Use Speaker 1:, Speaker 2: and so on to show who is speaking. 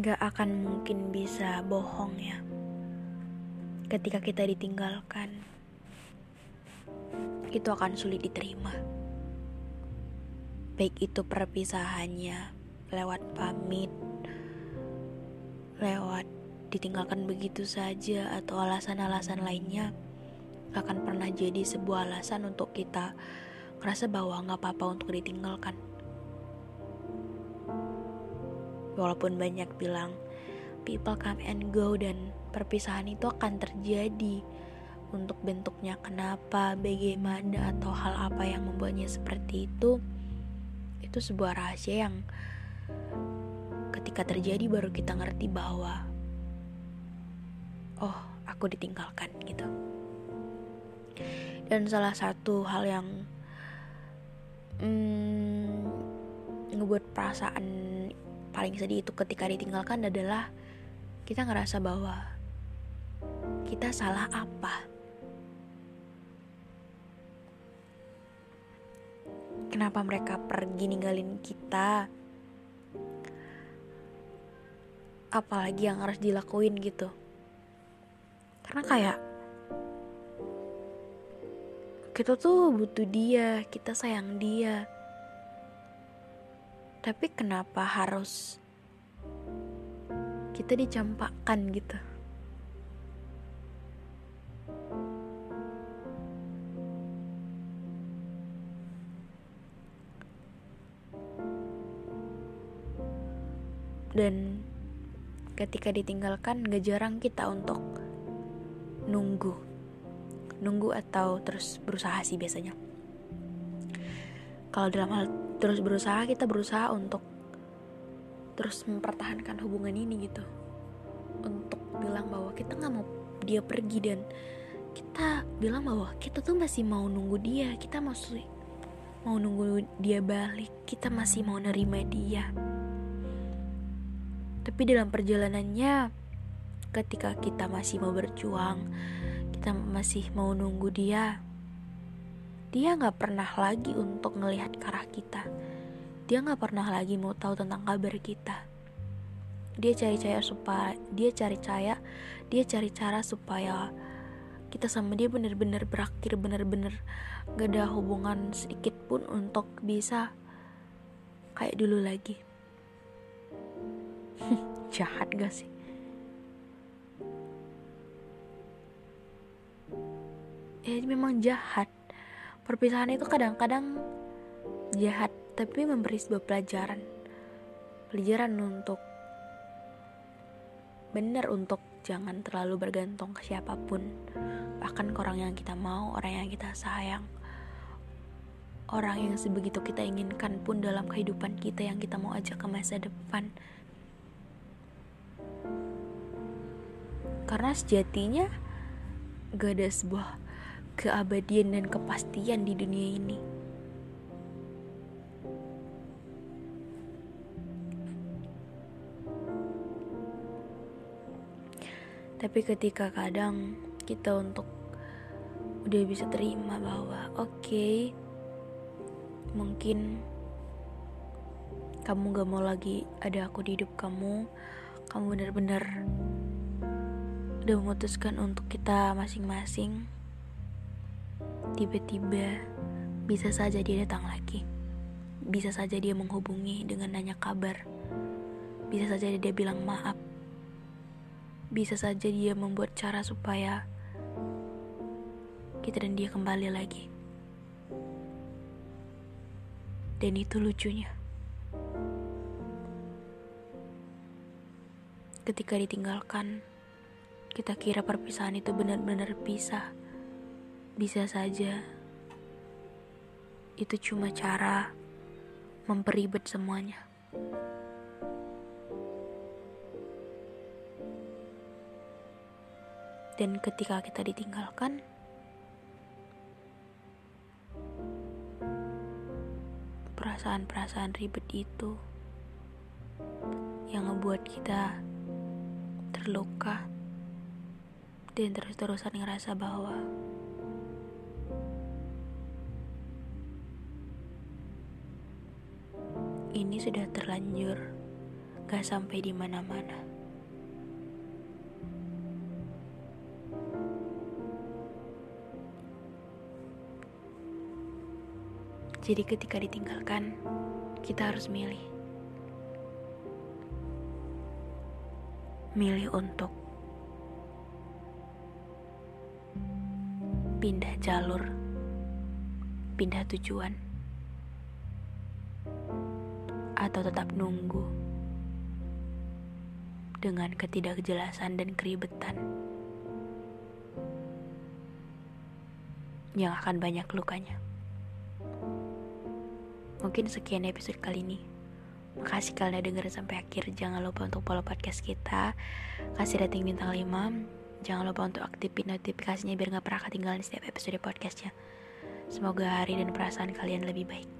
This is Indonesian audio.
Speaker 1: Nggak akan mungkin bisa bohong ya ketika kita ditinggalkan. Itu akan sulit diterima. Baik itu perpisahannya lewat pamit lewat ditinggalkan begitu saja atau alasan-alasan lainnya akan pernah jadi sebuah alasan untuk kita ngerasa bahwa nggak apa-apa untuk ditinggalkan walaupun banyak bilang people come and go dan perpisahan itu akan terjadi. Untuk bentuknya kenapa, bagaimana atau hal apa yang membuatnya seperti itu itu sebuah rahasia yang ketika terjadi baru kita ngerti bahwa oh aku ditinggalkan gitu. Dan salah satu hal yang hmm, ngebuat perasaan paling sedih itu ketika ditinggalkan adalah kita ngerasa bahwa kita salah apa. Kenapa mereka pergi ninggalin kita? Apalagi yang harus dilakuin gitu. Karena kayak kita tuh butuh dia, kita sayang dia tapi kenapa harus kita dicampakkan gitu? Dan ketika ditinggalkan gak jarang kita untuk nunggu. Nunggu atau terus berusaha sih biasanya. Kalau dalam hal terus berusaha kita berusaha untuk terus mempertahankan hubungan ini gitu. Untuk bilang bahwa kita nggak mau dia pergi dan kita bilang bahwa kita tuh masih mau nunggu dia kita masih mau nunggu dia balik kita masih mau nerima dia. Tapi dalam perjalanannya ketika kita masih mau berjuang kita masih mau nunggu dia dia nggak pernah lagi untuk ngelihat ke arah kita. Dia nggak pernah lagi mau tahu tentang kabar kita. Dia cari cara supaya dia cari cara, dia cari cara supaya kita sama dia bener-bener berakhir bener-bener gak ada hubungan sedikit pun untuk bisa kayak dulu lagi. Jahat gak sih? Ya memang jahat Perpisahan itu kadang-kadang jahat, tapi memberi sebuah pelajaran. Pelajaran untuk benar untuk jangan terlalu bergantung ke siapa pun, bahkan ke orang yang kita mau, orang yang kita sayang. Orang yang sebegitu kita inginkan pun dalam kehidupan kita yang kita mau ajak ke masa depan. Karena sejatinya gak ada sebuah keabadian dan kepastian di dunia ini. Tapi ketika kadang kita untuk udah bisa terima bahwa oke okay, mungkin kamu gak mau lagi ada aku di hidup kamu kamu benar-benar udah memutuskan untuk kita masing-masing, tiba-tiba bisa saja dia datang lagi. Bisa saja dia menghubungi dengan nanya kabar. Bisa saja dia bilang maaf. Bisa saja dia membuat cara supaya kita dan dia kembali lagi. Dan itu lucunya. Ketika ditinggalkan, kita kira perpisahan itu benar-benar pisah. Bisa saja itu cuma cara memperibet semuanya. Dan ketika kita ditinggalkan, perasaan-perasaan ribet itu yang ngebuat kita terluka dan terus-terusan ngerasa bahwa ini sudah terlanjur gak sampai di mana-mana. Jadi ketika ditinggalkan, kita harus milih. Milih untuk pindah jalur, pindah tujuan, atau tetap nunggu dengan ketidakjelasan dan keribetan yang akan banyak lukanya. Mungkin sekian episode kali ini. Makasih kalian udah dengerin sampai akhir. Jangan lupa untuk follow podcast kita. Kasih rating bintang 5. Jangan lupa untuk aktifin notifikasinya biar gak pernah ketinggalan setiap episode podcastnya. Semoga hari dan perasaan kalian lebih baik.